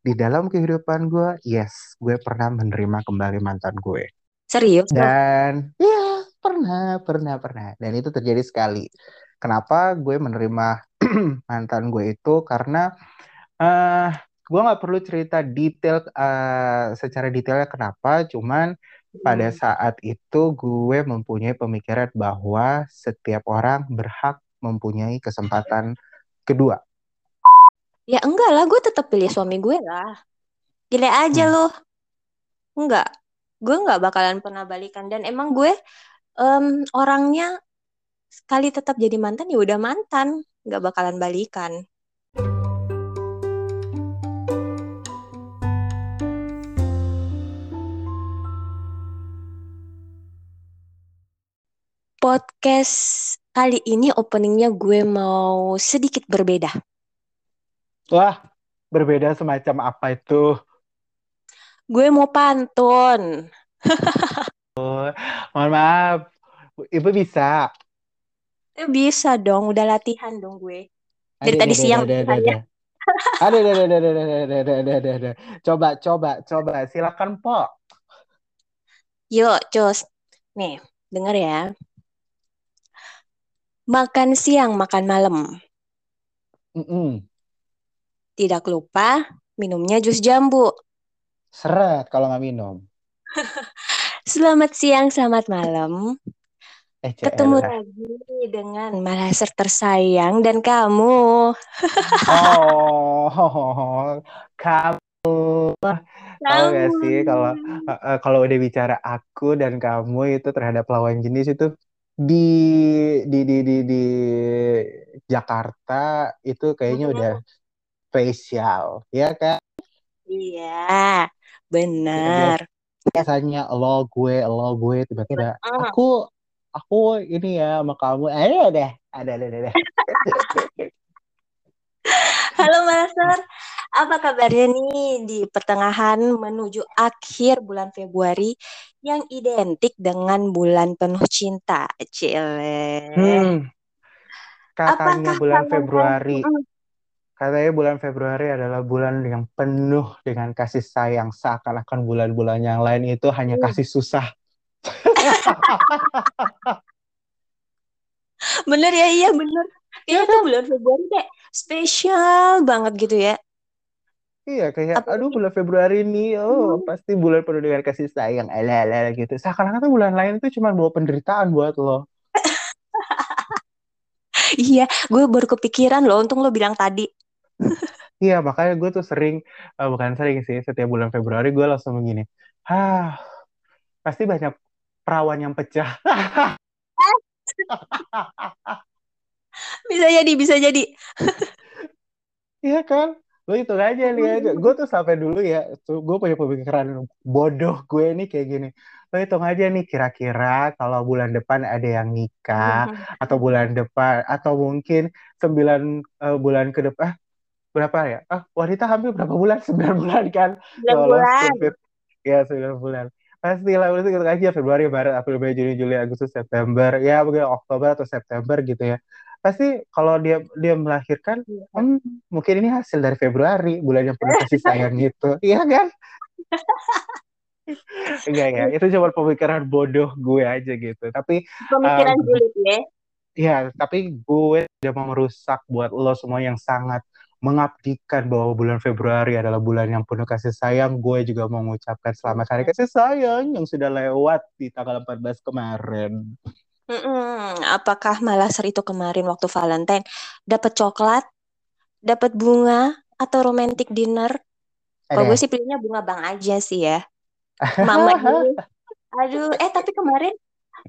di dalam kehidupan gue, yes, gue pernah menerima kembali mantan gue. Serius? Dan ya pernah, pernah, pernah. Dan itu terjadi sekali. Kenapa gue menerima mantan gue itu? Karena uh, gue nggak perlu cerita detail uh, secara detailnya kenapa. Cuman pada saat itu gue mempunyai pemikiran bahwa setiap orang berhak mempunyai kesempatan kedua Ya enggak lah, gue tetap pilih suami gue lah. Gile aja hmm. loh. Enggak, gue enggak bakalan pernah balikan. Dan emang gue um, orangnya sekali tetap jadi mantan ya udah mantan, nggak bakalan balikan. Podcast kali ini openingnya gue mau sedikit berbeda. Wah, berbeda semacam apa itu? Gue mau pantun. oh, mohon maaf, Ibu bisa? Eh, bisa dong, udah latihan dong gue. Dari tadi siang ada, ada, ada. Ada, ada, ada, ada, ada, ada, ada, ada, ada. Coba, coba, coba. Silakan, Po. Yuk, cus. Nih, denger ya. Makan siang, makan malam. Mm -mm. Tidak lupa minumnya jus jambu. Seret kalau nggak minum. selamat siang, selamat malam. Eh, Ketemu lagi dengan Malaser tersayang dan kamu. oh, kamu. Tahu gak sih kalau uh, kalau udah bicara aku dan kamu itu terhadap lawan jenis itu di di di di, di Jakarta itu kayaknya udah spesial, ya kan? Iya, benar. Biasanya lo gue, lo gue tiba-tiba aku aku ini ya sama kamu. Eh deh, ada ada ada. Halo Master, apa kabarnya nih di pertengahan menuju akhir bulan Februari yang identik dengan bulan penuh cinta, Cile? Hmm. Katanya Apakah bulan Februari. Hmm. Katanya bulan Februari adalah bulan yang penuh dengan kasih sayang. Seakan-akan bulan-bulan yang lain itu hanya hmm. kasih susah. bener ya, iya bener. Kayaknya itu bulan Februari kayak spesial banget gitu ya. Iya kayak Apa aduh bulan Februari ini oh hmm. pasti bulan penuh dengan kasih sayang ala ala gitu. Seakan-akan bulan lain itu cuma bawa penderitaan buat lo. iya, gue baru kepikiran loh untung lo bilang tadi. Iya, makanya gue tuh sering, uh, bukan sering sih, setiap bulan Februari gue langsung begini, ah, pasti banyak perawan yang pecah. bisa jadi, bisa jadi. Iya kan? Lo itu aja lihat. Gue tuh sampai dulu ya, tuh gue punya pemikiran bodoh gue nih kayak gini. Lo hitung aja nih kira-kira kalau bulan depan ada yang nikah atau bulan depan atau mungkin sembilan uh, bulan ke depan, ah, berapa ya? Ah, wanita hamil berapa bulan? Sembilan bulan kan? Sembilan bulan. Ya, sembilan bulan. Pasti lah, pasti kita aja Februari, Maret, April, Mei, Juni, Juli, Agustus, September. Ya, mungkin Oktober atau September gitu ya. Pasti kalau dia dia melahirkan, ya. hmm, mungkin ini hasil dari Februari, bulan yang penuh kasih sayang gitu. Iya kan? Enggak ya, itu cuma pemikiran bodoh gue aja gitu. Tapi pemikiran um, julid ya. Iya, tapi gue tidak mau merusak buat lo semua yang sangat mengabdikan bahwa bulan Februari adalah bulan yang penuh kasih sayang, gue juga mau mengucapkan selamat hari kasih sayang yang sudah lewat di tanggal 14 kemarin. Mm-mm. Apakah malah ser itu kemarin waktu Valentine dapat coklat, dapat bunga atau romantic dinner? Kalau gue sih pilihnya bunga bang aja sih ya. Mama ini, aduh, eh tapi kemarin,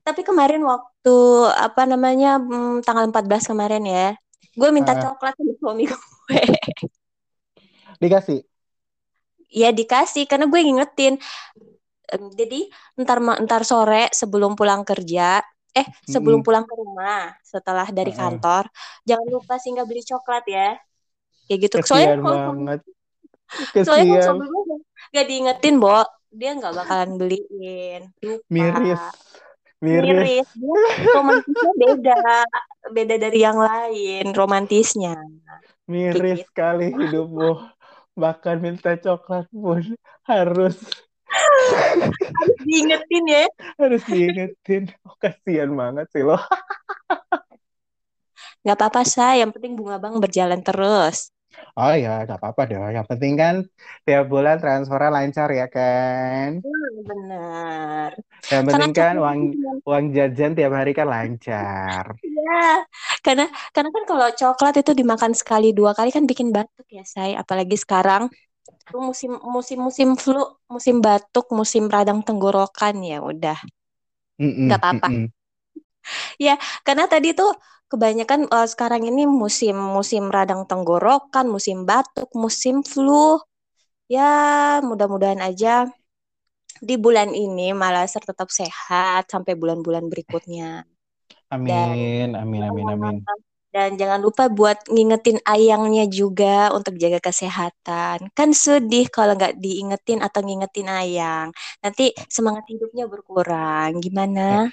tapi kemarin waktu apa namanya hmm, tanggal 14 kemarin ya, gue minta uh. coklat sama suami gue dikasih? Ya dikasih karena gue ngingetin. Jadi ntar ntar sore sebelum pulang kerja eh sebelum hmm. pulang ke rumah setelah dari kantor uh. jangan lupa singgah beli coklat ya. Kayak gitu. Kesian soalnya banget Kesian. soalnya kalau gue gak diingetin bo. Dia nggak bakalan beliin. Lupa. miris. Miris, miris. romantisnya beda. Beda dari yang lain romantisnya miris sekali hidupmu. Bahkan minta coklat pun harus. Harus diingetin ya. Harus diingetin. Oh, kasihan banget sih lo. Nggak apa-apa saya yang penting bunga bang berjalan terus oh ya nggak apa-apa dong. Yang penting kan tiap bulan transfernya lancar ya kan? Hmm, benar. Yang penting kan uang uang jajan tiap hari kan lancar. Iya, karena karena kan kalau coklat itu dimakan sekali dua kali kan bikin batuk ya saya apalagi sekarang musim musim musim flu musim batuk musim radang tenggorokan ya udah. Nggak apa-apa. ya karena tadi tuh kebanyakan uh, sekarang ini musim musim radang tenggorokan musim batuk musim flu ya mudah-mudahan aja di bulan ini malah tetap sehat sampai bulan-bulan berikutnya amin dan, amin amin amin dan jangan lupa buat ngingetin ayangnya juga untuk jaga kesehatan. Kan sedih kalau nggak diingetin atau ngingetin ayang. Nanti semangat hidupnya berkurang. Gimana?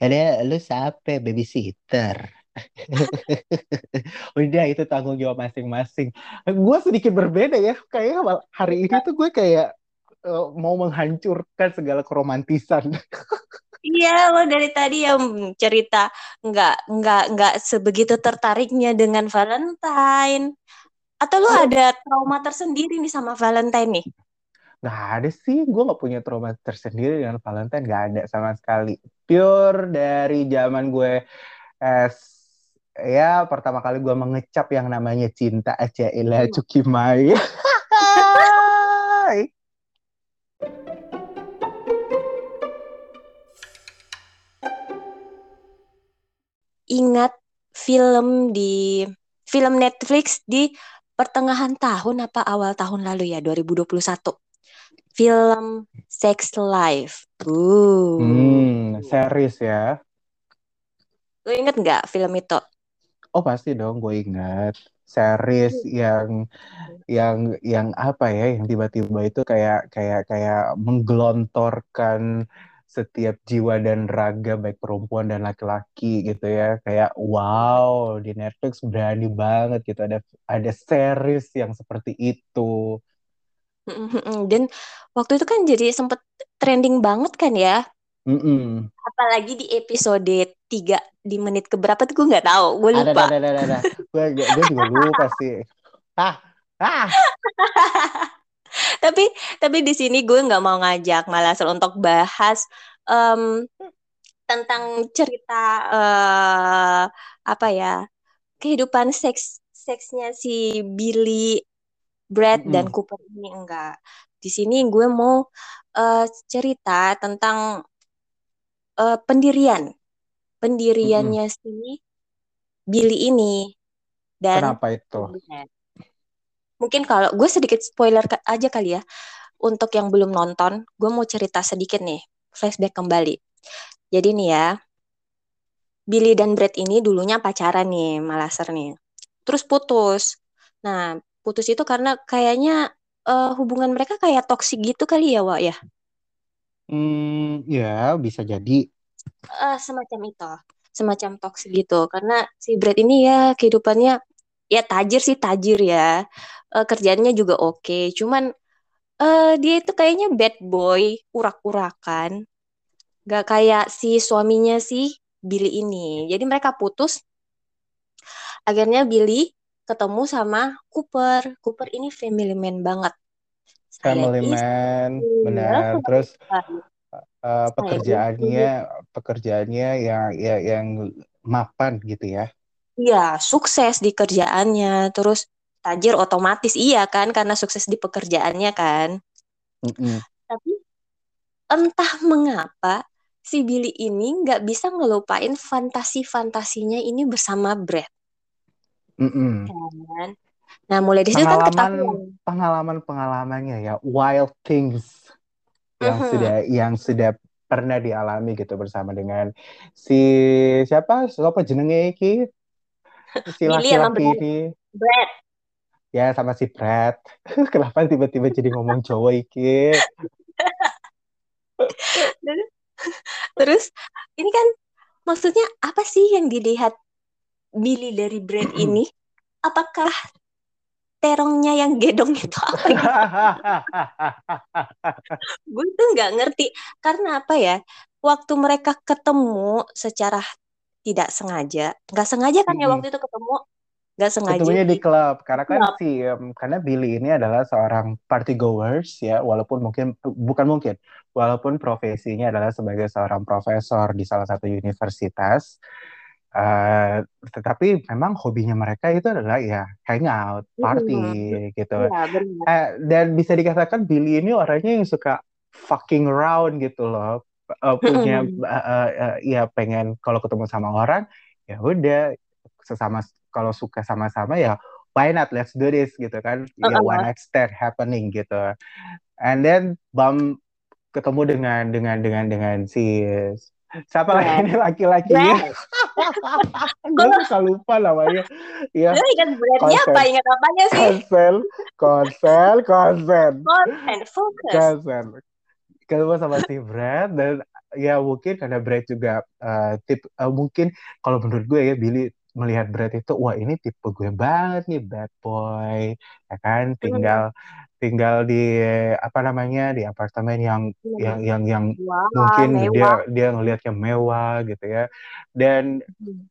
Ya, lu siapa babysitter? Udah itu tanggung jawab masing-masing. Gue sedikit berbeda ya. Kayak hari ini tuh gue kayak uh, mau menghancurkan segala keromantisan. Iya, lo dari tadi yang cerita nggak nggak nggak sebegitu tertariknya dengan Valentine. Atau lo oh. ada trauma tersendiri nih sama Valentine nih? Gak ada sih, gue gak punya trauma tersendiri dengan Valentine, gak ada sama sekali. Pure dari zaman gue es ya pertama kali gue mengecap yang namanya cinta aja Ila hmm. Cukimai. ingat film di film Netflix di pertengahan tahun apa awal tahun lalu ya 2021 film Sex Life. Uh. Hmm, series ya. Lo inget nggak film itu? Oh pasti dong, gue ingat series hmm. yang yang yang apa ya, yang tiba-tiba itu kayak kayak kayak menggelontorkan setiap jiwa dan raga baik perempuan dan laki-laki gitu ya kayak wow di Netflix berani banget gitu ada ada series yang seperti itu dan waktu itu kan jadi sempet trending banget kan ya? Mm -mm. apalagi di episode 3 di menit keberapa tuh gue nggak tahu. Gue lupa. ada ada ada ada. Gue gue juga lupa sih. Ah ah. Tapi tapi di sini gue nggak mau ngajak malah untuk bahas um, tentang cerita uh, apa ya kehidupan seks seksnya si Billy, Brad mm -hmm. dan Cooper ini enggak. Di sini gue mau uh, cerita tentang uh, pendirian pendiriannya mm -hmm. si Billy ini dan kenapa itu? mungkin kalau gue sedikit spoiler aja kali ya untuk yang belum nonton gue mau cerita sedikit nih flashback kembali jadi nih ya Billy dan Brad ini dulunya pacaran nih Malaser nih terus putus nah putus itu karena kayaknya uh, hubungan mereka kayak toksik gitu kali ya Wak ya? Hmm ya bisa jadi. Uh, semacam itu semacam toksik gitu. Karena si Brad ini ya kehidupannya ya tajir sih tajir ya. Uh, kerjanya juga oke. Okay. cuman uh, dia itu kayaknya bad boy urak-urakan. Gak kayak si suaminya si Billy ini. Jadi mereka putus. Akhirnya Billy ketemu sama Cooper. Cooper ini family man banget. Family man benar. terus uh, pekerjaannya pekerjaannya yang ya, yang mapan gitu ya? Iya, sukses di kerjaannya, terus tajir otomatis. Iya kan karena sukses di pekerjaannya kan. Mm -mm. Tapi entah mengapa si Billy ini nggak bisa ngelupain fantasi-fantasinya ini bersama Brad. Mm -mm. Kan? Nah mulai di situ kan ketahuan pengalaman pengalamannya ya wild things yang mm -hmm. sudah yang sudah pernah dialami gitu bersama dengan si siapa? Siapa jenenge iki? Si laki-laki ini Brad. Ya sama si Brad. Kenapa tiba-tiba jadi ngomong Jawa iki? Terus ini kan maksudnya apa sih yang dilihat Billy dari Brad ini apakah terongnya yang gedong itu apa? Gue tuh nggak ngerti. Karena apa ya? Waktu mereka ketemu secara tidak sengaja, nggak sengaja kan ya waktu itu ketemu, nggak sengaja. Ketemunya di klub karena kan si um, karena Billy ini adalah seorang party goers ya, walaupun mungkin bukan mungkin, walaupun profesinya adalah sebagai seorang profesor di salah satu universitas Uh, tetapi memang hobinya mereka itu adalah ya hangout, party hmm. gitu. Ya, uh, dan bisa dikatakan Billy ini orangnya yang suka fucking around gitu loh. Uh, punya uh, uh, uh, ya pengen kalau ketemu sama orang ya udah sesama kalau suka sama-sama ya why not let's do this gitu kan uh -uh. ya one night stand happening gitu and then bum ketemu dengan dengan dengan dengan si siapa lagi ini laki-laki gue suka lupa namanya. Ya ingat brandnya apa? Ingat apanya sih? Konsel konsel konsel konsen fokus. Ketemu sama si Brad dan ya mungkin karena Brad juga uh, tip uh, mungkin kalau menurut gue ya Billy melihat Brad itu wah ini tipe gue banget nih bad boy ya kan tinggal hmm tinggal di apa namanya di apartemen yang hmm. yang yang yang Wah, mungkin mewah. dia dia ngelihatnya mewah gitu ya dan hmm.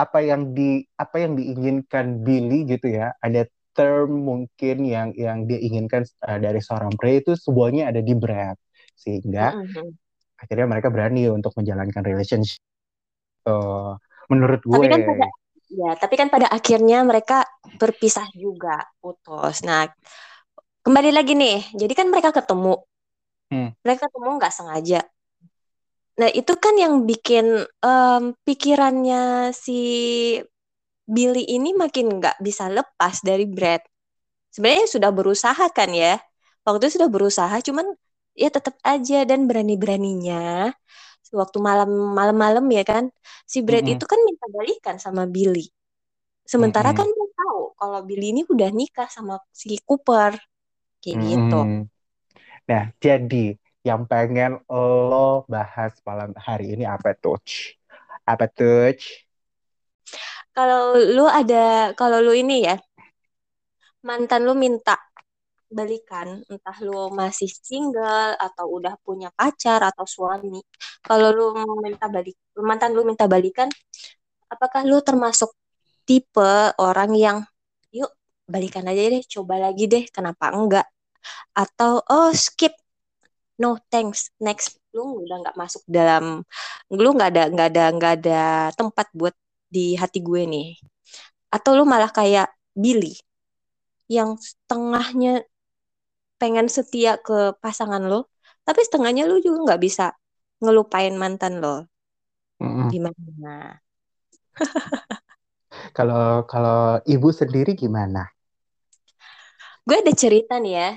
apa yang di apa yang diinginkan Billy gitu ya ada term mungkin yang yang dia inginkan uh, dari seorang pria itu semuanya ada di Brad sehingga hmm. akhirnya mereka berani untuk menjalankan relationship uh, menurut gue tapi kan pada ya tapi kan pada akhirnya mereka berpisah juga putus. Nah kembali lagi nih jadi kan mereka ketemu. Hmm. mereka ketemu nggak sengaja. Nah itu kan yang bikin um, pikirannya si Billy ini makin nggak bisa lepas dari Brad. Sebenarnya sudah berusaha kan ya? Waktu itu sudah berusaha cuman ya tetap aja dan berani-beraninya waktu malam malam-malam ya kan si Brad mm -hmm. itu kan minta balikan sama Billy sementara mm -hmm. kan dia tahu kalau Billy ini udah nikah sama si Cooper kayak hmm. gitu. Nah, jadi yang pengen lo bahas malam hari ini apa tuh? Apa tuh? Kalau lu ada, kalau lu ini ya, mantan lu minta balikan, entah lu masih single atau udah punya pacar atau suami. Kalau lu minta balik, mantan lu minta balikan, apakah lu termasuk tipe orang yang yuk balikan aja deh, coba lagi deh, kenapa enggak? Atau oh skip, no thanks, next lu udah nggak masuk dalam, lu nggak ada nggak ada nggak ada tempat buat di hati gue nih. Atau lu malah kayak Billy yang setengahnya pengen setia ke pasangan lo, tapi setengahnya lu juga nggak bisa ngelupain mantan lo. Mm -hmm. Gimana? Kalau kalau ibu sendiri gimana? Gue ada cerita nih ya.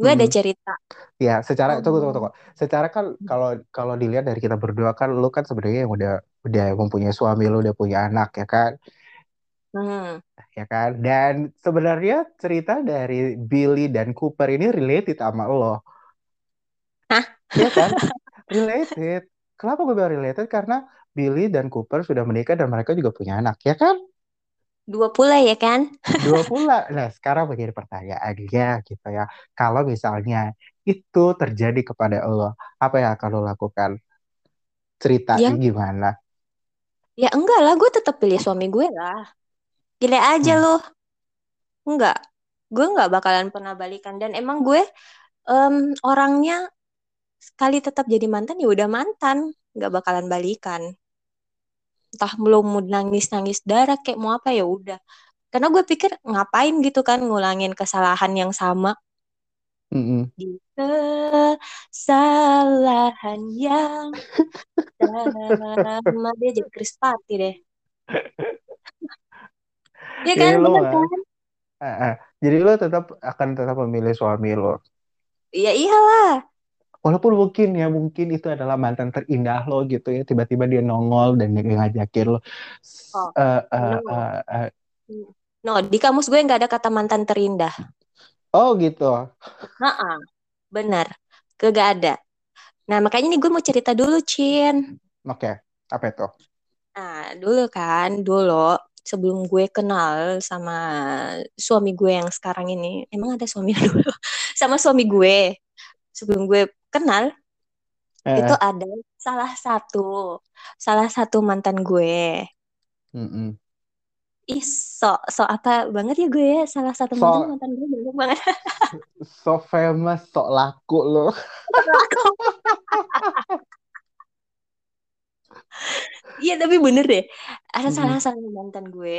Gue hmm. ada cerita. Ya, secara itu tunggu, tunggu, tunggu. Secara kan kalau kalau dilihat dari kita berdua kan lu kan sebenarnya yang udah udah mempunyai suami lu udah punya anak ya kan? Hmm. Ya kan? Dan sebenarnya cerita dari Billy dan Cooper ini related sama lo. Hah? Iya kan? related. Kenapa gue bilang related? Karena Billy dan Cooper sudah menikah dan mereka juga punya anak, ya kan? Dua pula ya kan? Dua pula. Nah sekarang menjadi pertanyaannya gitu ya. Kalau misalnya itu terjadi kepada Allah, apa yang akan lo lakukan? Ceritanya ya. gimana? Ya enggak lah, gue tetap pilih suami gue lah. Gila aja hmm. lo. Enggak. Gue enggak bakalan pernah balikan. Dan emang gue um, orangnya sekali tetap jadi mantan ya udah mantan. Enggak bakalan balikan entah belum mau nangis nangis darah kayak mau apa ya udah karena gue pikir ngapain gitu kan ngulangin kesalahan yang sama mm-hmm. di kesalahan yang sama dia jadi Chris Patti deh ya kan bener kan? Uh, uh, jadi lo tetap akan tetap memilih suami lo. Iya iyalah. Walaupun mungkin ya mungkin itu adalah mantan terindah lo gitu ya tiba-tiba dia nongol dan dia ngajakin lo. Oh, uh, uh, no. Uh, uh, no di kamus gue nggak ada kata mantan terindah. Oh gitu. Nah, benar kagak ada. Nah makanya nih gue mau cerita dulu Cin. Oke okay. apa itu? Nah dulu kan dulu sebelum gue kenal sama suami gue yang sekarang ini. Emang ada suami dulu? Sama suami gue. Sebelum gue kenal Eh, itu ada salah satu salah satu mantan gue. Mm-mm. ih so so apa banget ya gue ya? Salah satu So- mantan mantan gue banyak banget. So famous, sok laku lo. iya tapi bener deh. Ada Mm-mm. salah satu mantan gue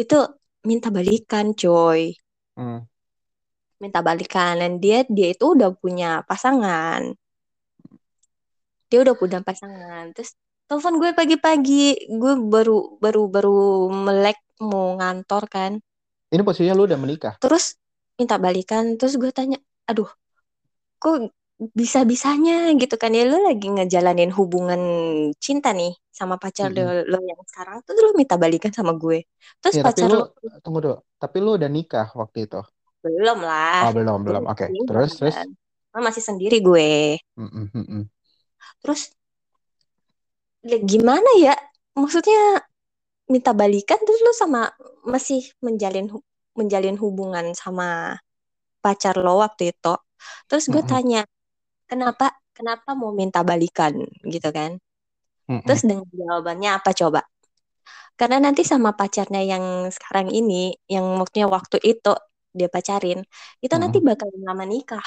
itu minta balikan coy. Hmm. minta balikan dan dia dia itu udah punya pasangan. Dia udah punya pasangan. Terus telepon gue pagi-pagi. Gue baru baru baru melek mau ngantor kan. Ini posisinya lu udah menikah. terus minta balikan. Terus gue tanya aduh kok bisa-bisanya gitu kan ya lu lagi ngejalanin hubungan cinta nih sama pacar Mm-mm. lo, lo yang sekarang terus lu minta balikan sama gue terus Ya, pacar lo tunggu dulu. Tapi lu udah nikah waktu itu. belum lah Oh, belum, belum. Oke. Belum, Terus, terus. Lo masih sendiri gue mm-mm. terus ya gimana ya maksudnya minta balikan terus lu sama masih menjalin menjalin hubungan sama pacar lo waktu itu terus gue Mm-mm. tanya kenapa kenapa mau minta balikan gitu kan Mm-mm. terus dengan jawabannya apa coba karena nanti sama pacarnya yang sekarang ini yang maksudnya waktu itu dia pacarin itu nanti Mm-mm. bakal lama nikah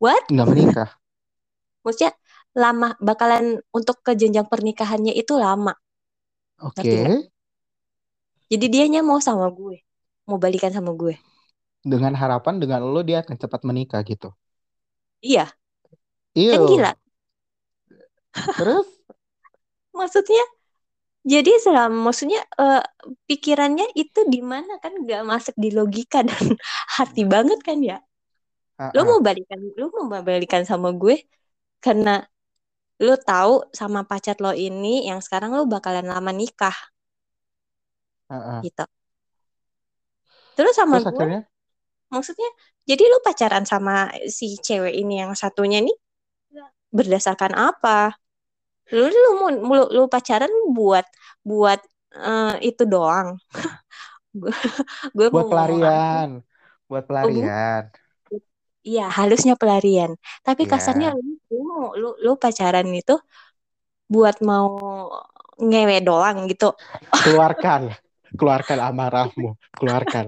what Nggak menikah. maksudnya lama bakalan untuk ke jenjang pernikahannya itu lama Oke. Nggak? jadi dianya mau sama gue mau balikan sama gue Dengan harapan dengan lo dia akan cepat menikah gitu. Iya Iya. kan gila Terus? maksudnya jadi selama maksudnya eh, pikirannya itu di mana kan nggak masuk di logika dan hati banget kan ya ah. mau balikan lu mau balikan sama gue karena lu tahu sama pacar lo ini yang sekarang lu bakalan lama nikah Ah, ah. gitu terus sama Terus gue akhirnya? maksudnya jadi lu pacaran sama si cewek ini yang satunya nih berdasarkan apa lu lu mau lu, lu pacaran buat buat eh, itu doang gue Buat pelarian. Buat Oh, pelarian. Iya, halusnya pelarian. Tapi kasarnya Iya. lu, lu, lu pacaran itu buat mau ngewe doang gitu. Keluarkan. Keluarkan amarahmu. Keluarkan.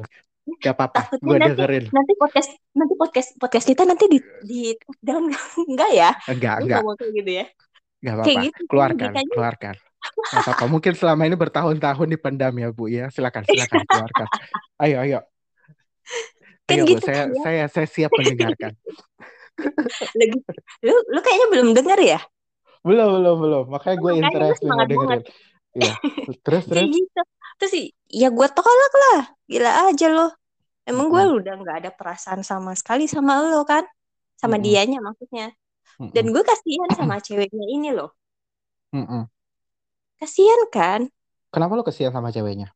Gak apa-apa. Gue nanti dengerin. nanti podcast nanti podcast podcast kita nanti di di down enggak ya? Enggak, Lu enggak. kayak gitu ya? Gak Kayak apa-apa. gitu. Keluarkan. Logikanya Keluarkan. Gak apa-apa. Mungkin selama ini bertahun-tahun dipendam ya, Bu ya. Silakan, silakan keluarkan. Ayo, ayo. kan Ayo, Bu. gitu Saya, kan ya. saya, saya siap mendengarkan. Lagi, lu lu kayaknya belum dengar ya? Belum, belum, belum. Makanya gue Makanya interest mau dengerin. Iya. Terus, Kayak terus. gitu. Terus ya gue tolak lah. Gila aja lo. Emang gue udah nggak ada perasaan sama sekali sama lo kan? Sama Mm-mm. dianya maksudnya. Dan gue kasihan sama ceweknya ini loh. Mm-mm. Kasihan kan? Kenapa lo kesian sama ceweknya?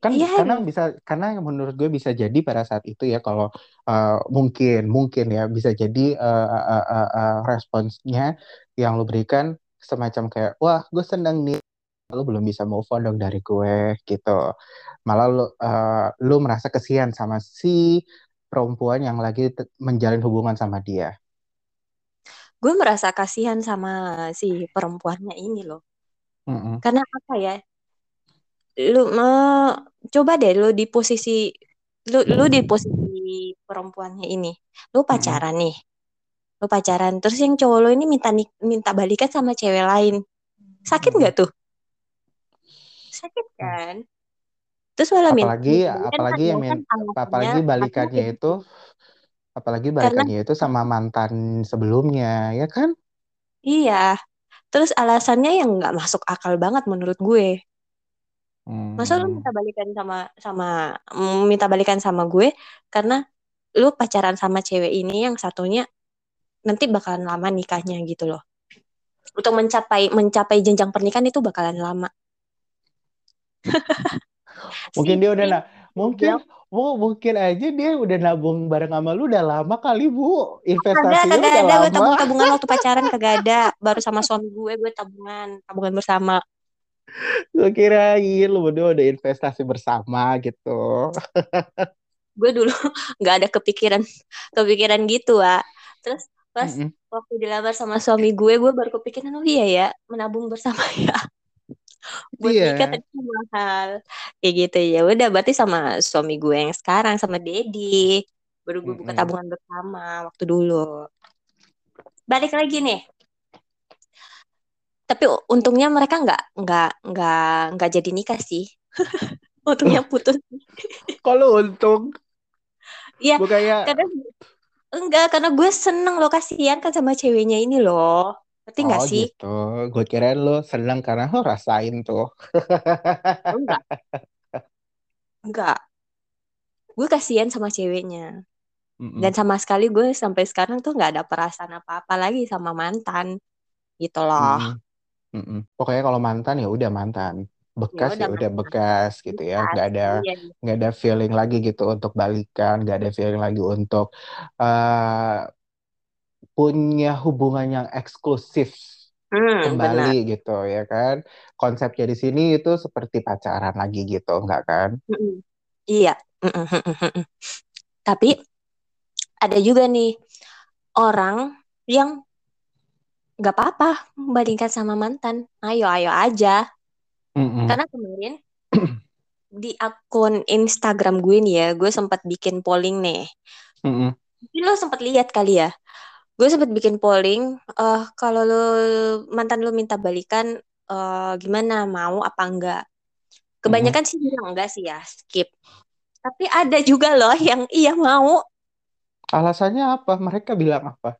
Kan Iya, karena bisa karena menurut gue bisa jadi pada saat itu ya kalau uh, mungkin mungkin ya bisa jadi uh, uh, uh, uh, responsnya yang lo berikan semacam kayak wah gue seneng nih lo belum bisa move on dong dari gue gitu malah lo uh, lo merasa kesian sama si perempuan yang lagi menjalin hubungan sama dia gue merasa kasihan sama si perempuannya ini loh. Mm-mm. Karena apa ya? Lu me- coba deh lu di posisi lu lu di posisi perempuannya ini. Lu pacaran nih. Lu pacaran terus yang cowok lu ini minta minta balikan sama cewek lain. Sakit nggak tuh? Sakit kan? Terus malah min- apalagi minta balikan apalagi yang kan apalagi balikannya itu apalagi Karena balikannya itu sama mantan sebelumnya ya kan iya. Terus alasannya yang nggak masuk akal banget menurut gue. Masa lu Hmm, minta balikan sama sama minta balikan sama gue karena lu pacaran sama cewek ini yang satunya nanti bakalan lama nikahnya gitu loh. Untuk mencapai mencapai jenjang pernikahan itu bakalan lama. mungkin dia udah nah mungkin bu mungkin aja dia udah nabung bareng sama lu udah lama kali bu. Kagak investasinya kagak udah ada. Gue lama. tabung tabungan waktu pacaran kagak ada. Baru sama suami gue gue tabungan. Tabungan bersama. gue kirain lu berdua udah investasi bersama gitu. Gue dulu nggak ada kepikiran kepikiran gitu wa terus pas Mm-mm. waktu dilamar sama suami gue gue baru kepikiran oh iya ya menabung bersama ya buat Iya. nikah tadi mahal. Kayak gitu ya udah berarti sama suami gue yang sekarang sama Dedi baru gue buka tabungan bersama waktu dulu. Balik lagi nih. Tapi untungnya mereka nggak nggak nggak nggak jadi nikah sih. Untungnya putus. Kalau untung, Iya, gue kayak karena enggak karena gue seneng loh kasihan kan sama ceweknya ini loh ngerti nggak oh sih gitu. Gue kirain lu seneng karena lo rasain tuh. enggak enggak gue kasihan sama ceweknya Mm-mm. dan sama sekali gue sampai sekarang tuh nggak ada perasaan apa-apa lagi sama mantan gitu loh Mm-mm. Mm-mm. Pokoknya kalau mantan ya udah mantan. Bekas Ya ya udah mantan. bekas gitu ya. Nggak ada iya. nggak ada feeling lagi gitu untuk balikan. Nggak ada feeling lagi untuk eh, punya hubungan yang eksklusif Hmm, benar kembali gitu ya kan. Konsepnya di sini itu seperti pacaran lagi gitu, enggak kan? Mm-mm. iya Mm-mm, mm-mm, mm-mm. tapi ada juga nih orang yang nggak apa-apa membandingkan sama mantan ayo ayo aja Mm-mm. Karena kemarin di akun Instagram gue nih ya, gue sempat bikin polling nih. Mungkin lo sempat lihat kali ya. Gue sempat bikin polling, eh kalau lo mantan lo minta balikan, eh gimana mau apa enggak? Kebanyakan sih bilang enggak sih ya, skip. Tapi ada juga loh yang iya mau, Alasannya apa? Mereka bilang apa?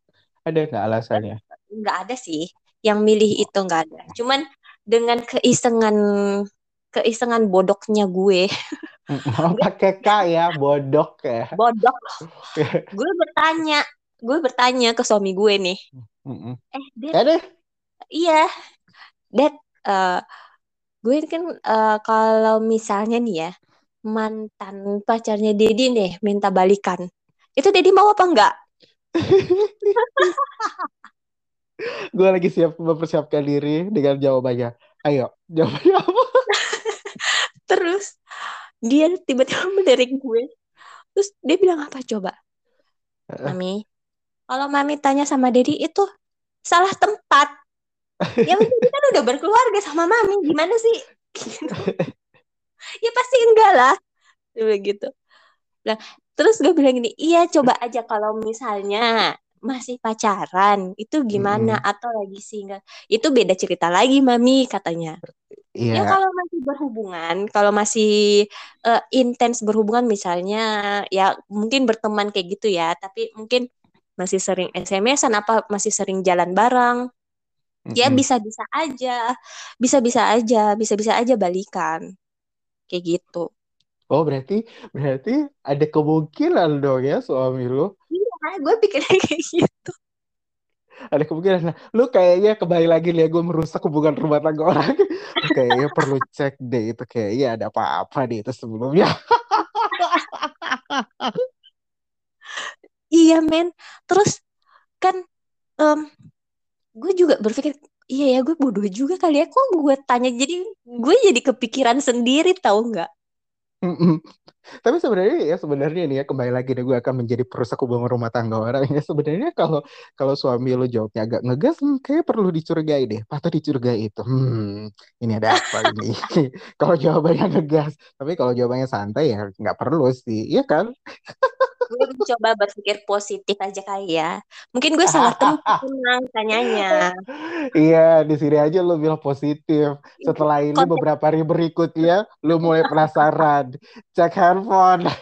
Ada nggak alasannya? enggak ada sih. Yang milih itu enggak ada. Cuman dengan keisengan keisengan bodoknya gue, Oh, pakai K ya, bodok ya. bodok. gue bertanya, gue bertanya ke suami gue nih, eh Dad, Ya iya, Dad, eh, gue kan eh, kalau misalnya nih ya mantan pacarnya Dedi nih minta balikan, itu Dedi mau apa enggak? Gue lagi siap mempersiapkan diri dengan jawabannya. Ayo, jawabannya apa? Terus dia tiba-tiba melirik gue, terus dia bilang apa coba? Mami, kalau Mami tanya sama Dedi itu salah tempat. Ya Dedi kan udah berkeluarga sama Mami, gimana sih? ya pasti enggak lah. Dia bilang gitu. Nah, terus gue bilang gini, iya coba aja kalau misalnya masih pacaran, itu gimana? Mm-mm. Atau lagi single. Itu beda cerita lagi, Mami, katanya. Ya Iya. kalau masih berhubungan, kalau masih eh, intens berhubungan misalnya, ya mungkin berteman kayak gitu ya, tapi mungkin masih sering SMS-an apa masih sering jalan bareng, ya bisa-bisa aja, bisa-bisa aja, bisa-bisa aja balikan. Kayak gitu. Oh, berarti berarti ada kemungkinan dong ya suami lu. Iya, gue pikirnya kayak gitu. Ada kemungkinan. Nah, lu kayaknya kembali lagi nih ya, gue merusak hubungan rumah tangga orang. Kayaknya perlu cek deh itu kayaknya ada apa-apa nih itu sebelumnya. Iya, men. Terus kan em, gue juga berpikir, iya ya gue bodoh juga kali ya. Kok gue tanya jadi gue jadi kepikiran sendiri tahu nggak? Tapi sebenarnya ya sebenarnya nih ya kembali lagi nih gue akan menjadi perusak hubungan rumah tangga orang ya sebenarnya kalau kalau suami lu jawabnya agak ngegas hmm, kayaknya perlu dicurigai deh patut dicurigai itu hmm ini ada apa ini kalau jawabannya ngegas tapi kalau jawabannya santai ya nggak perlu sih iya kan Gue mencoba berpikir positif aja kali ya. Mungkin gue salah tempat tanyanya. iya di sini aja lu bilang positif setelah ini beberapa hari berikutnya lu mulai penasaran cek handphone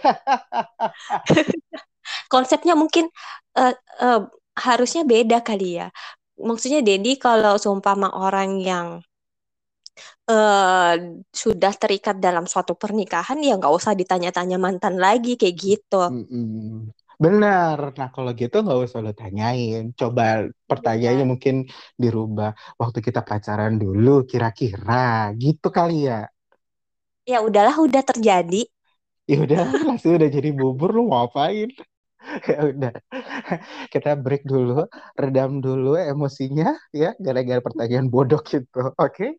Konsepnya mungkin eh, eh, harusnya beda kali ya. Maksudnya Dedi kalau seumpama orang yang eh sudah terikat dalam suatu pernikahan ya nggak usah ditanya-tanya mantan lagi kayak gitu. Mm-mm. Benar. Nah, kalau gitu nggak usah lo tanyain. Coba pertanyaannya mungkin dirubah. Waktu kita pacaran dulu, kira-kira gitu kali ya. Ya udahlah udah terjadi. Ya udah, nasi udah jadi bubur, lu mau ngapain? ya udah. Kita break dulu redam dulu emosinya ya gara-gara pertanyaan bodoh gitu oke? Okay?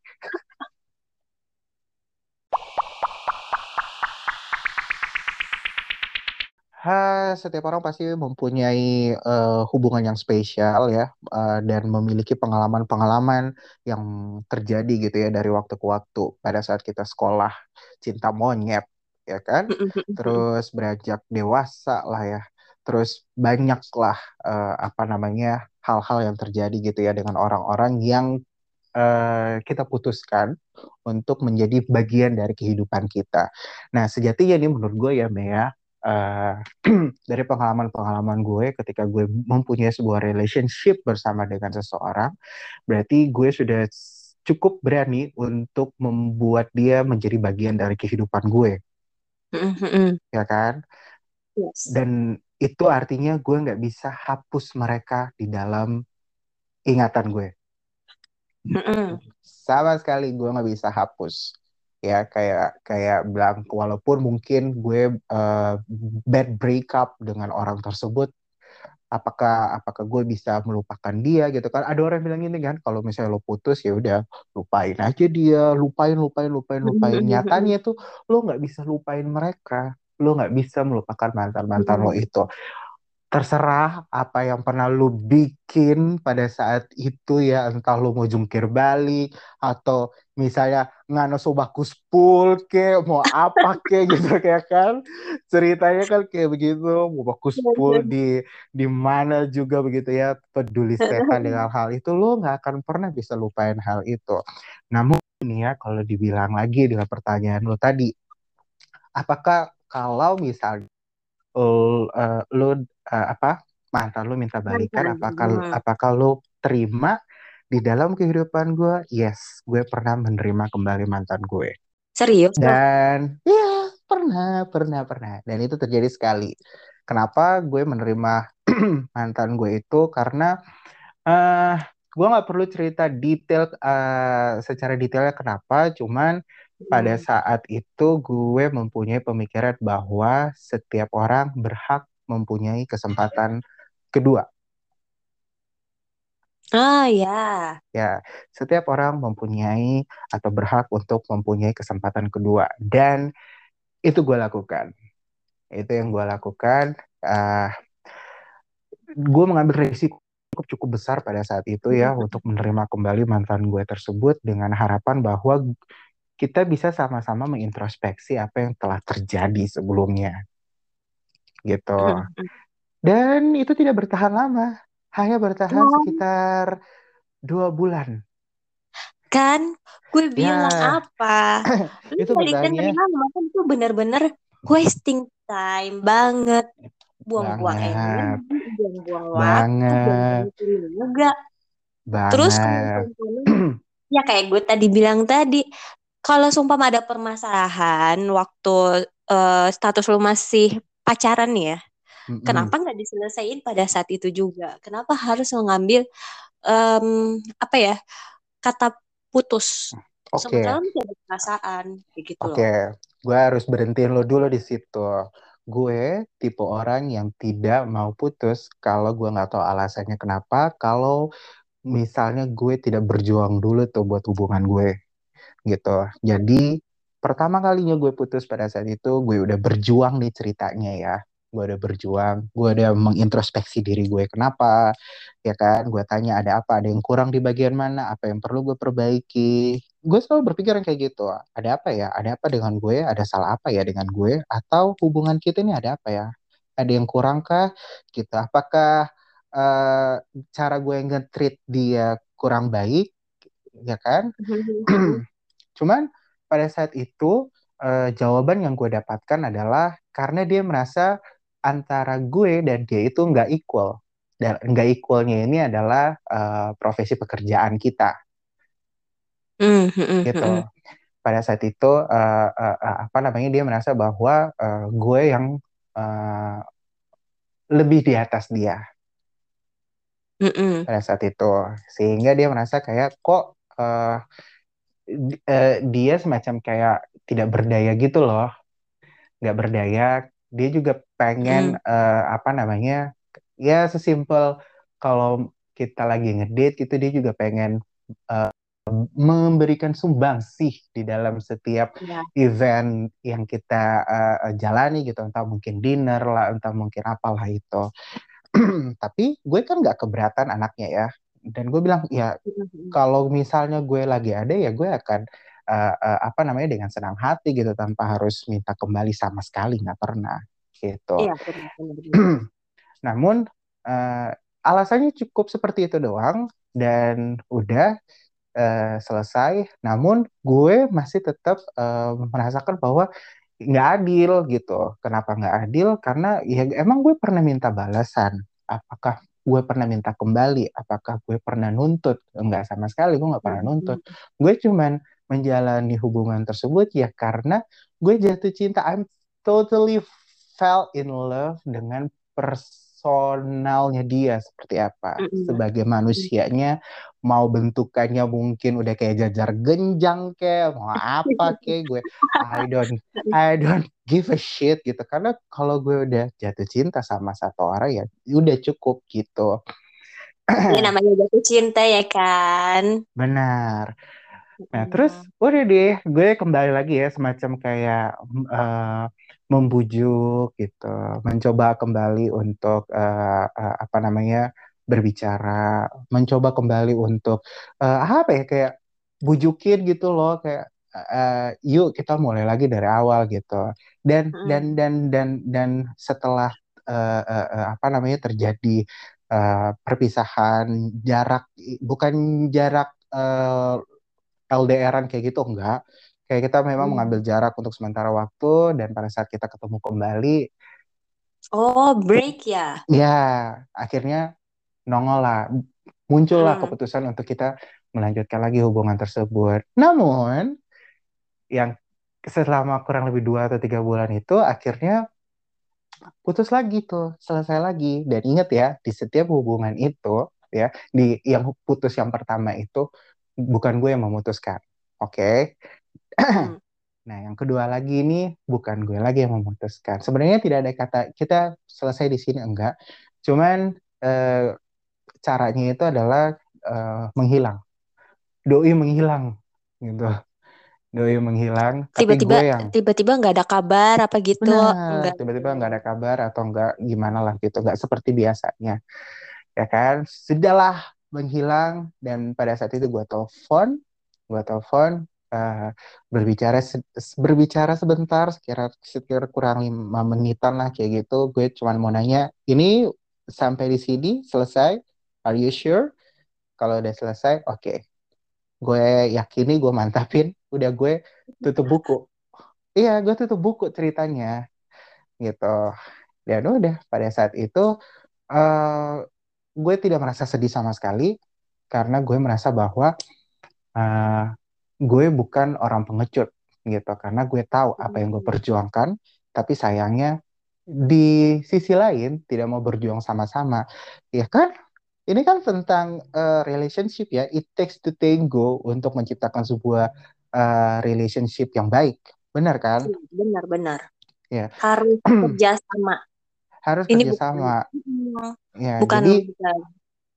ha, setiap orang pasti mempunyai uh, hubungan yang spesial ya uh, dan memiliki pengalaman-pengalaman yang terjadi gitu ya dari waktu ke waktu. Pada saat kita sekolah cinta monyet ya kan? Terus beranjak dewasa lah ya terus banyaklah uh, apa namanya hal-hal yang terjadi gitu ya dengan orang-orang yang uh, kita putuskan untuk menjadi bagian dari kehidupan kita. Nah sejatinya nih menurut gue ya Mea uh, dari pengalaman-pengalaman gue ketika gue mempunyai sebuah relationship bersama dengan seseorang, berarti gue sudah cukup berani untuk membuat dia menjadi bagian dari kehidupan gue, ya kan? Yes. Dan itu artinya gue nggak bisa hapus mereka di dalam ingatan gue. Mm-hmm. Sama sekali gue nggak bisa hapus ya kayak kayak bilang walaupun mungkin gue uh, bad breakup dengan orang tersebut apakah apakah gue bisa melupakan dia gitu kan ada orang bilang ini kan kalau misalnya lo putus ya udah lupain aja dia lupain lupain lupain lupain nyatanya tuh lo nggak bisa lupain mereka lo nggak bisa melupakan mantan mantan lo itu. Terserah apa yang pernah lu bikin pada saat itu ya entah lu mau jungkir balik atau misalnya ngano sobakus pool ke mau apa ke gitu kayak kan. Ceritanya kan kayak begitu mau bakus pool iya. di di mana juga begitu ya peduli setan dengan hal itu lo nggak akan pernah bisa lupain hal itu. Namun ini ya kalau dibilang lagi dengan pertanyaan lo tadi apakah kalau misalnya uh, lo uh, apa mantan lu minta balikan apakah apakah lu terima di dalam kehidupan gue yes gue pernah menerima kembali mantan gue. Serius dan ya pernah pernah pernah. Dan itu terjadi sekali. Kenapa gue menerima mantan gue itu? Karena uh, gue nggak perlu cerita detail uh, secara detailnya kenapa. Cuman pada hmm. saat itu gue mempunyai pemikiran bahwa setiap orang berhak mempunyai kesempatan kedua. Ah ya. Ya, setiap orang mempunyai atau berhak untuk mempunyai kesempatan kedua dan itu gue lakukan. Itu yang gue lakukan. Uh, gue mengambil risiko cukup cukup besar pada saat itu ya hmm. untuk menerima kembali mantan gue tersebut dengan harapan bahwa kita bisa sama-sama mengintrospeksi apa yang telah terjadi sebelumnya gitu. Dan itu tidak bertahan lama, hanya bertahan oh. sekitar dua bulan. Kan, gue bilang ya. apa? itu balikan dari lama kan itu benar-benar wasting time banget, buang-buang energi, buang-buang waktu, juga. Banget. Terus ya kayak gue tadi bilang tadi, kalau sumpah ada permasalahan waktu uh, status lu masih pacaran ya mm-hmm. kenapa nggak diselesaikan pada saat itu juga kenapa harus mengambil um, apa ya kata putus Oke. Okay. Sementara ada perasaan gitu Oke, okay. gue harus berhentiin lo dulu di situ. Gue tipe orang yang tidak mau putus kalau gue nggak tahu alasannya kenapa. Kalau misalnya gue tidak berjuang dulu tuh buat hubungan gue, gitu. Jadi pertama kalinya gue putus pada saat itu gue udah berjuang nih ceritanya ya. Gue udah berjuang gue udah mengintrospeksi diri gue kenapa ya kan? Gue tanya ada apa ada yang kurang di bagian mana apa yang perlu gue perbaiki. Gue selalu berpikir kayak gitu ada apa ya? Ada apa dengan gue? Ada salah apa ya dengan gue? Atau hubungan kita ini ada apa ya? Ada yang kurangkah gitu. Apakah uh, cara gue nge-treat dia kurang baik? Ya kan cuman pada saat itu uh, jawaban yang gue dapatkan adalah karena dia merasa antara gue dan dia itu nggak equal. Dan nggak equalnya ini adalah uh, profesi pekerjaan kita. Mm-hmm. gitu. pada saat itu uh, uh, uh, apa namanya dia merasa bahwa uh, gue yang uh, lebih di atas dia. Mm-hmm. pada saat itu. Sehingga dia merasa kayak kok uh, uh, dia semacam kayak tidak berdaya gitu loh. Nggak berdaya. Dia juga pengen hmm. uh, apa namanya ya sesimpel kalau kita lagi ngedate gitu dia juga pengen uh, memberikan sih di dalam setiap ya. event yang kita uh, jalani gitu. Entah mungkin dinner lah entah mungkin apalah itu. Tapi gue kan nggak keberatan anaknya ya dan gue bilang ya mm-hmm. kalau misalnya gue lagi ada ya gue akan uh, uh, apa namanya dengan senang hati gitu tanpa harus minta kembali sama sekali nggak pernah gitu. Iya, Namun uh, alasannya cukup seperti itu doang dan udah uh, selesai. Namun gue masih tetap uh, merasakan bahwa nggak adil gitu. Kenapa nggak adil? Karena ya emang gue pernah minta balasan. Apakah gue pernah minta kembali? Apakah gue pernah nuntut? Enggak sama sekali, gue nggak pernah nuntut. Gue cuman menjalani hubungan tersebut ya karena gue jatuh cinta. I'm totally fell in love dengan personalnya dia seperti apa? Mm-hmm. sebagai manusianya mau bentukannya mungkin udah kayak jajar genjang kayak mau apa kayak gue. I don't I don't give a shit gitu. Karena kalau gue udah jatuh cinta sama satu orang ya udah cukup gitu. Ini namanya jatuh cinta ya kan? Benar. Nah, terus udah deh, gue kembali lagi ya semacam kayak uh, membujuk gitu, mencoba kembali untuk uh, uh, apa namanya berbicara, mencoba kembali untuk uh, apa ya kayak bujukin gitu loh, kayak uh, yuk kita mulai lagi dari awal gitu. Dan hmm. dan dan dan dan setelah uh, uh, uh, apa namanya terjadi uh, perpisahan jarak, bukan jarak uh, LDRan kayak gitu enggak kayak kita memang hmm. mengambil jarak untuk sementara waktu dan pada saat kita ketemu kembali oh break ya ya akhirnya nongol lah muncullah hmm. keputusan untuk kita melanjutkan lagi hubungan tersebut namun yang selama kurang lebih dua atau tiga bulan itu akhirnya putus lagi tuh selesai lagi dan ingat ya di setiap hubungan itu ya di yang putus yang pertama itu bukan gue yang memutuskan. Oke. Okay? Nah, yang kedua lagi ini bukan gue lagi yang memutuskan. Sebenarnya tidak ada kata kita selesai di sini enggak. Cuman eh, caranya itu adalah eh, menghilang. Doi menghilang gitu. Doi menghilang. Tiba-tiba yang... tiba-tiba nggak ada kabar apa gitu. Benar, tiba-tiba nggak ada kabar atau enggak gimana lah gitu. Nggak seperti biasanya. Ya kan? Sudahlah menghilang dan pada saat itu gue telepon gue telepon uh, berbicara berbicara sebentar sekira sekira kurang lima menitan lah kayak gitu. Gue cuma mau nanya ini sampai di sini selesai? Are you sure? Kalau udah selesai oke. Okay. gue yakini gue mantapin. Udah gue tutup buku. Iya gue tutup buku ceritanya gitu. Dan udah pada saat itu uh, gue tidak merasa sedih sama sekali karena gue merasa bahwa uh, gue bukan orang pengecut gitu. Karena gue tahu apa yang gue perjuangkan tapi sayangnya di sisi lain tidak mau berjuang sama-sama. Ya kan? Ini kan tentang uh, relationship ya. It takes to tango untuk menciptakan sebuah uh, relationship yang baik. Benar kan? Benar benar. Ya. Harus kerja sama. Harus ini kerjasama. Bukan, ya, bukan, jadi, bukan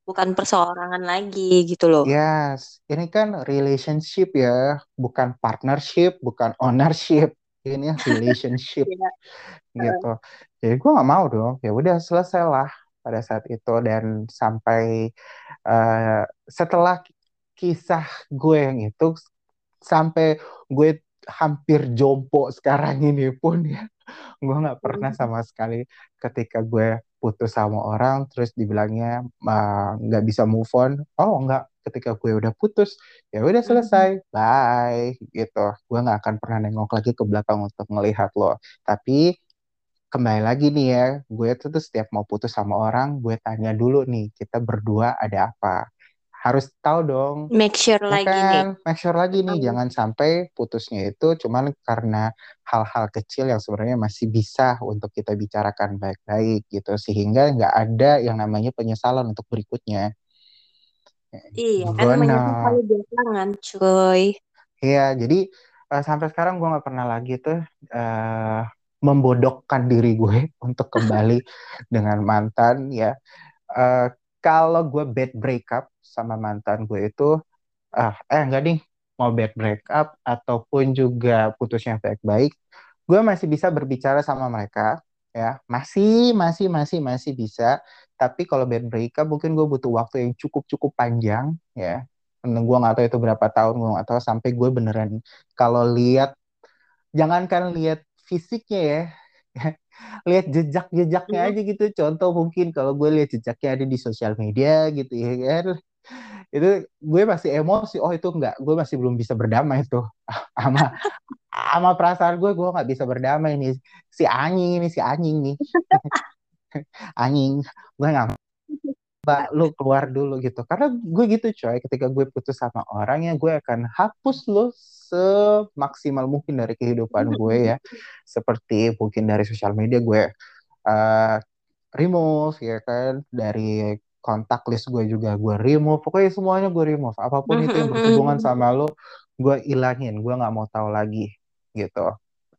bukan perseorangan lagi gitu loh. Yes, ini kan relationship ya, bukan partnership, bukan ownership. Ini relationship yeah. gitu. Jadi gue nggak mau dong. Ya udah selesai lah pada saat itu dan sampai uh, setelah kisah gue yang itu sampai gue hampir jompo sekarang ini pun ya gue nggak pernah hmm. sama sekali ketika gue putus sama orang terus dibilangnya nggak uh, bisa move on. Oh nggak. Ketika gue udah putus ya udah selesai bye gitu. Gue nggak akan pernah nengok lagi ke belakang untuk melihat lo. Tapi kembali lagi nih ya gue tuh, tuh setiap mau putus sama orang gue tanya dulu nih kita berdua ada apa harus tahu dong. Make sure lagi nih. Make sure lagi nih, jangan sampai putusnya itu cuman karena hal-hal kecil yang sebenarnya masih bisa untuk kita bicarakan baik-baik gitu, sehingga nggak ada yang namanya penyesalan untuk berikutnya. Iya, kan menyesal belakangan, cuy. Iya, jadi uh, sampai sekarang gue nggak pernah lagi tuh uh, membodokkan diri gue untuk kembali dengan mantan ya. Uh, kalau gue bad breakup sama mantan gue itu ah eh enggak nih mau bad breakup ataupun juga putusnya baik-baik, gue masih bisa berbicara sama mereka ya. Masih masih masih masih bisa. Tapi kalau bad breakup mungkin gue butuh waktu yang cukup cukup panjang ya. Gue nggak tahu itu berapa tahun gue nggak tahu sampai gue beneran. Kalau lihat jangankan lihat fisiknya ya lihat jejak-jejaknya hmm. aja gitu. Contoh mungkin kalau gue lihat jejaknya ada di sosial media gitu ya kan. Itu gue masih emosi. Oh itu enggak. Gue masih belum bisa berdamai tuh. Sama sama perasaan gue. Gue nggak bisa berdamai nih. Si anjing ini si anjing nih. Anjing. Gue nggak Mbak, lu keluar dulu gitu. Karena gue gitu coy, ketika gue putus sama orang ya gue akan hapus lu semaksimal mungkin dari kehidupan gue ya. Seperti mungkin dari sosial media gue uh, remove ya kan, dari kontak list gue juga gue remove. Pokoknya semuanya gue remove. Apa pun itu yang berhubungan sama lo, gue ilangin. Gue nggak mau tahu lagi gitu.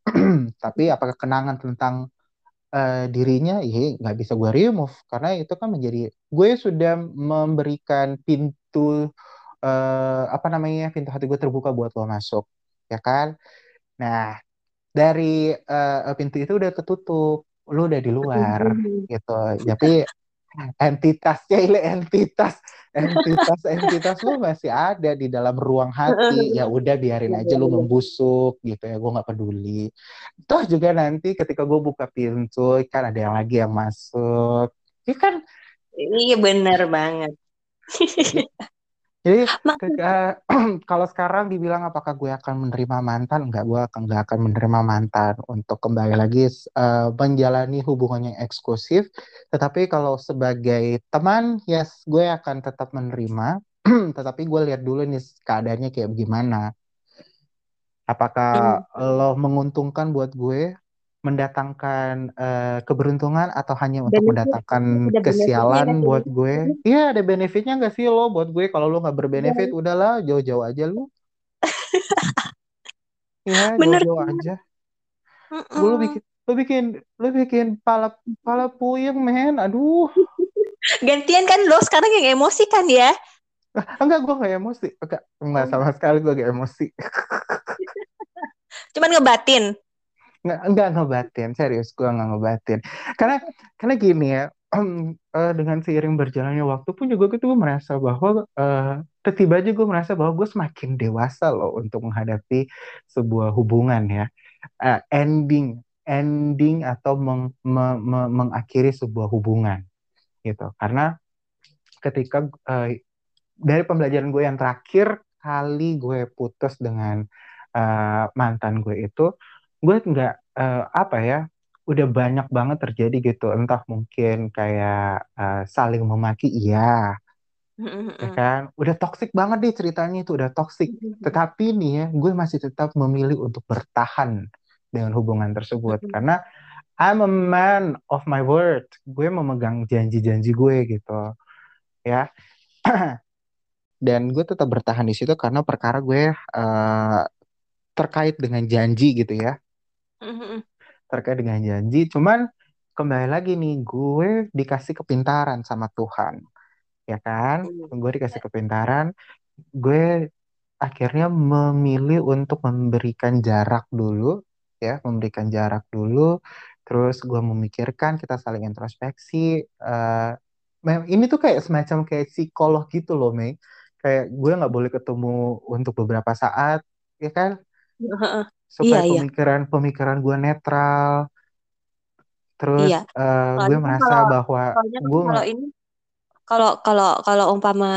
Tapi apakah kenangan tentang uh, dirinya ya nggak bisa gue remove. Karena itu kan menjadi gue sudah memberikan pintu uh, apa namanya pintu hati gue terbuka buat lo masuk ya kan? Nah dari uh, pintu itu udah ketutup lo udah di luar gitu. Tapi entitasnya ini entitas entitas entitas lu masih ada di dalam ruang hati. Ya udah biarin aja lu membusuk gitu ya gue nggak peduli. Toh juga nanti ketika gue buka pintu kan ada yang lagi yang masuk. Ini kan? Iya benar banget Jadi ketika, kalau sekarang dibilang apakah gue akan menerima mantan, enggak, gue akan nggak akan menerima mantan untuk kembali lagi uh, menjalani hubungan yang eksklusif. Tetapi kalau sebagai teman, yes, gue akan tetap menerima. Tetapi gue lihat dulu nih keadaannya kayak gimana. Apakah hmm. lo menguntungkan buat gue mendatangkan uh, keberuntungan atau hanya untuk Benefit, mendatangkan kesialan buat gue? Iya ada benefitnya nggak sih lo buat gue? Kalau lo nggak berbenefit, ya. udahlah jauh-jauh aja lo. Iya jauh-jauh aja. Mm Lo bikin lo bikin lo bikin pala pala puyeng men, aduh. Gantian kan lo sekarang yang emosi kan ya? Enggak, gue gak emosi. Enggak, enggak sama sekali gue gak emosi. Cuman ngebatin nggak nggak ngebatin serius gue nggak ngebatin karena karena gini ya um, uh, dengan seiring berjalannya waktu pun juga gue tuh merasa bahwa uh, tiba aja gue merasa bahwa gue semakin dewasa loh untuk menghadapi sebuah hubungan ya. Uh, ending ending atau meng, me, me, mengakhiri sebuah hubungan gitu. Karena ketika uh, dari pembelajaran gue yang terakhir kali gue putus dengan uh, mantan gue itu gue nggak uh, apa ya udah banyak banget terjadi gitu. Entah mungkin kayak uh, saling memaki iya. Ya kan? Udah toksik banget deh ceritanya itu udah toksik tetapi nih ya gue masih tetap memilih untuk bertahan dengan hubungan tersebut. Karena I'm a man of my word. Gue memegang janji-janji gue gitu ya. Dan gue tetap bertahan di situ karena perkara gue uh, terkait dengan janji gitu ya terkait dengan janji. Cuman kembali lagi nih, gue dikasih kepintaran sama Tuhan, ya kan? Mm. Gue dikasih kepintaran, gue akhirnya memilih untuk memberikan jarak dulu, ya, memberikan jarak dulu. Terus gue memikirkan kita saling introspeksi. Uh, ini tuh kayak semacam kayak psikolog gitu loh, Mei. Kayak gue nggak boleh ketemu untuk beberapa saat, ya kan? Supaya iya, pemikiran iya. pemikiran gue netral terus iya. uh, gue merasa kalau, bahwa gue kalau ini kalau kalau kalau umpama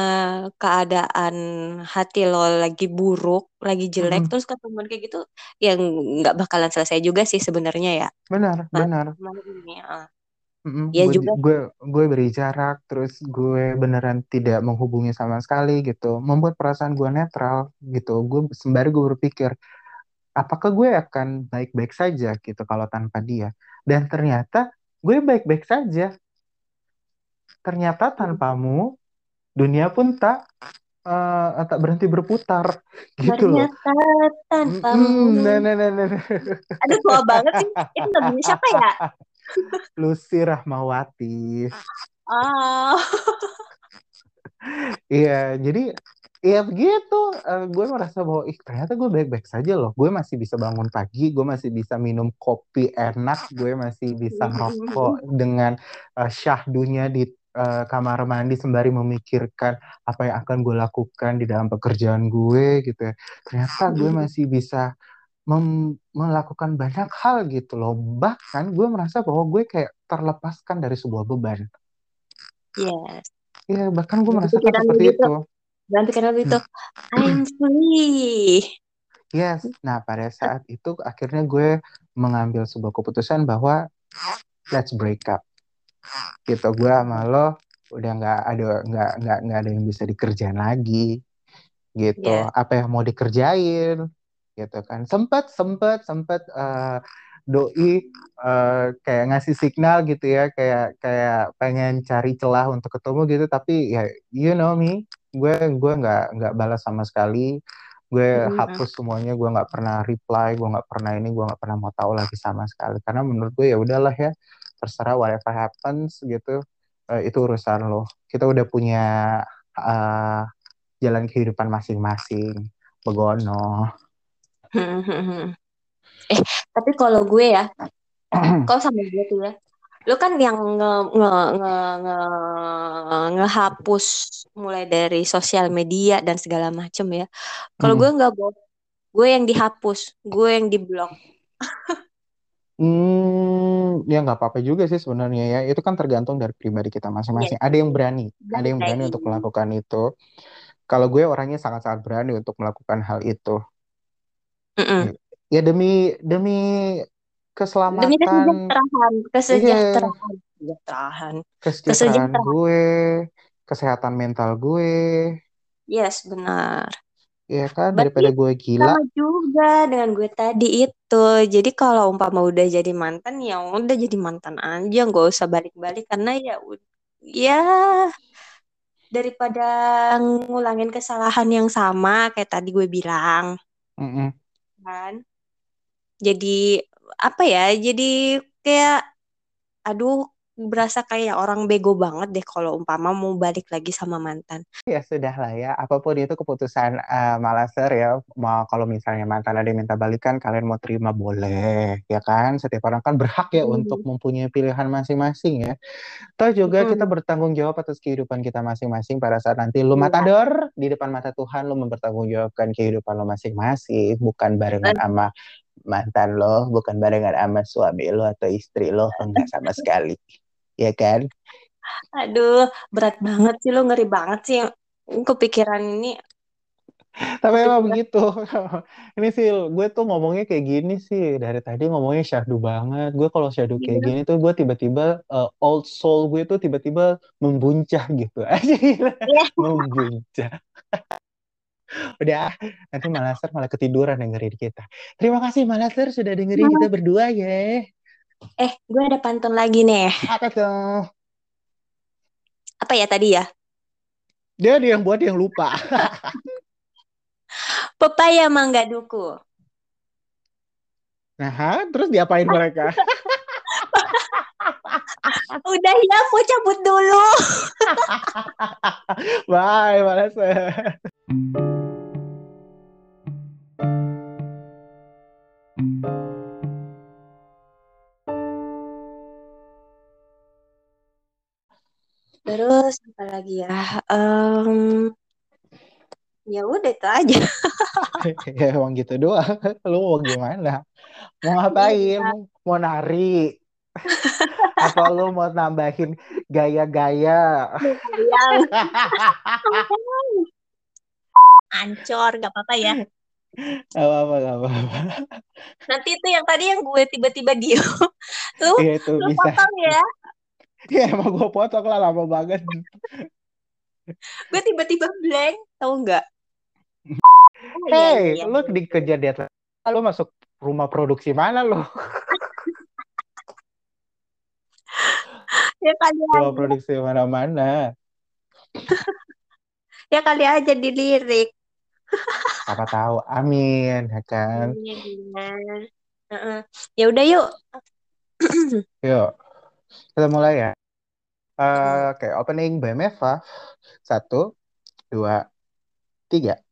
keadaan hati lo lagi buruk lagi jelek hmm. terus ketemu kayak gitu yang nggak bakalan selesai juga sih sebenarnya ya benar nah, benar ini, uh. Mm-hmm. Ya gue, juga. Gue gue beri jarak, terus gue beneran tidak menghubungi sama sekali gitu, membuat perasaan gue netral gitu. Gue sembari gue berpikir, apakah gue akan baik-baik saja gitu kalau tanpa dia? Dan ternyata gue baik-baik saja. Ternyata tanpamu dunia pun tak uh, tak berhenti berputar gitu loh. Tanpamu. Nah, nah, nah, nah. aduh tua banget sih. Itu lagunya siapa ya? Lucy Rahmawati. Oh. Iya jadi Iya begitu, uh, gue merasa bahwa ih ternyata gue baik-baik saja loh. Gue masih bisa bangun pagi, gue masih bisa minum kopi enak, gue masih bisa ngerokok dengan uh, syahdunya di uh, kamar mandi sembari memikirkan apa yang akan gue lakukan di dalam pekerjaan gue gitu ya. Ternyata gue masih bisa melakukan banyak hal gitu loh. Bahkan gue merasa bahwa gue kayak terlepaskan dari sebuah beban. Yes. Iya, bahkan gue merasakan seperti gitu. itu. Dan pikiran itu, I'm free. Yes. Nah, pada saat itu akhirnya gue mengambil sebuah keputusan bahwa let's break up. Gitu. Gue sama lo udah nggak ada nggak nggak nggak ada yang bisa dikerjain lagi. Gitu. Yeah. apa yang mau dikerjain? Gitu kan. Sempat sempat sempat uh, doi uh, kayak ngasih signal gitu ya. Kayak kayak pengen cari celah untuk ketemu gitu. Tapi ya you know me gue gue nggak nggak balas sama sekali. Gue mm-hmm. hapus semuanya gue nggak pernah reply gue nggak pernah ini gue nggak pernah mau tahu lagi sama sekali. Karena menurut gue ya udahlah ya terserah whatever happens gitu uh, itu urusan lo. Kita udah punya uh, jalan kehidupan masing-masing. Begono. Eh tapi kalau gue ya kau sama gue tuh ya lu kan yang nge nge nge nge ngehapus mulai dari sosial media dan segala macem ya. Kalau hmm. gue nggak boh, gue yang dihapus, gue yang diblok. hmm, ya nggak apa-apa juga sih sebenarnya ya. Itu kan tergantung dari pribadi kita masing-masing. Yes. Ada yang berani, Dan ada yang berani untuk melakukan itu. Kalau gue orangnya sangat-sangat berani untuk melakukan hal itu. Mm -mm. Ya demi demi keselamatan. Demi kesejahteraan kesejahteraan iya. kesejahteraan. Kesejahteraan gue kesehatan mental gue. Yes benar. Iya kan Berarti daripada gue gila. sama juga dengan gue tadi itu. Jadi kalau umpama udah jadi mantan ya udah jadi mantan aja. Nggak usah balik-balik karena ya ya daripada ngulangin kesalahan yang sama kayak tadi gue bilang. Mm -mm. kan? Jadi apa ya jadi kayak aduh berasa kayak orang bego banget deh kalau umpama mau balik lagi sama mantan. Ya sudah lah ya, apa pun itu keputusan uh, Malaser ya, mau kalau misalnya mantan ada yang minta balikan, kalian mau terima boleh, ya kan? Setiap orang kan berhak ya hmm. untuk mempunyai pilihan masing-masing ya. Toh juga hmm. kita bertanggung jawab atas kehidupan kita masing-masing pada saat nanti lu ya. matador di depan mata Tuhan lu mempertanggungjawabkan kehidupan lo masing-masing, bukan barengan sama mantan lo bukan barengan sama suami lo atau istri lo enggak sama sekali. Ya kan? Aduh berat banget sih lo ngeri banget sih kepikiran ini. Tapi emang begitu. Ini sih gue tuh ngomongnya kayak gini sih. Dari tadi ngomongnya syahdu banget. Gue kalau syahdu kayak iya. gini tuh gue tiba-tiba uh, old soul gue tuh tiba-tiba membuncah gitu. Aja yeah. membuncah Udah, nanti Malaster malah ketiduran dengerin kita. Terima kasih Malaster sudah dengerin kita berdua ya. Eh, gue ada pantun lagi nih. Apa tuh? Apa ya tadi ya? Dia dia yang buat yang lupa. Pepaya mangga duku. Nah, terus diapain mereka? Udah ya, mau cabut dulu. Bye, Malaster. Terus apa lagi ya? Um, ya udah itu aja. ya emang gitu doang. Lu mau gimana? Mau ngapain? Ya. Mau nari? Apa lu mau nambahin gaya-gaya? Ancor, gak apa-apa ya. Gak apa-apa, gak apa-apa. Nanti itu yang tadi yang gue tiba-tiba diem. Lu, ya, itu lu bisa. potong ya. Ya emang gue potong lah lama banget. gue tiba-tiba blank, tau nggak? Oh, hey, iya, iya. lu dikejar di atas. Lu masuk rumah produksi mana lu? ya kali rumah aja. produksi mana-mana. ya kali aja dilirik. Apa tahu, amin, ya kan? Amin. Uh -uh. Ya udah yuk. yuk. Kita mulai ya. Uh, Oke, okay, opening BMF Satu, dua, Tiga.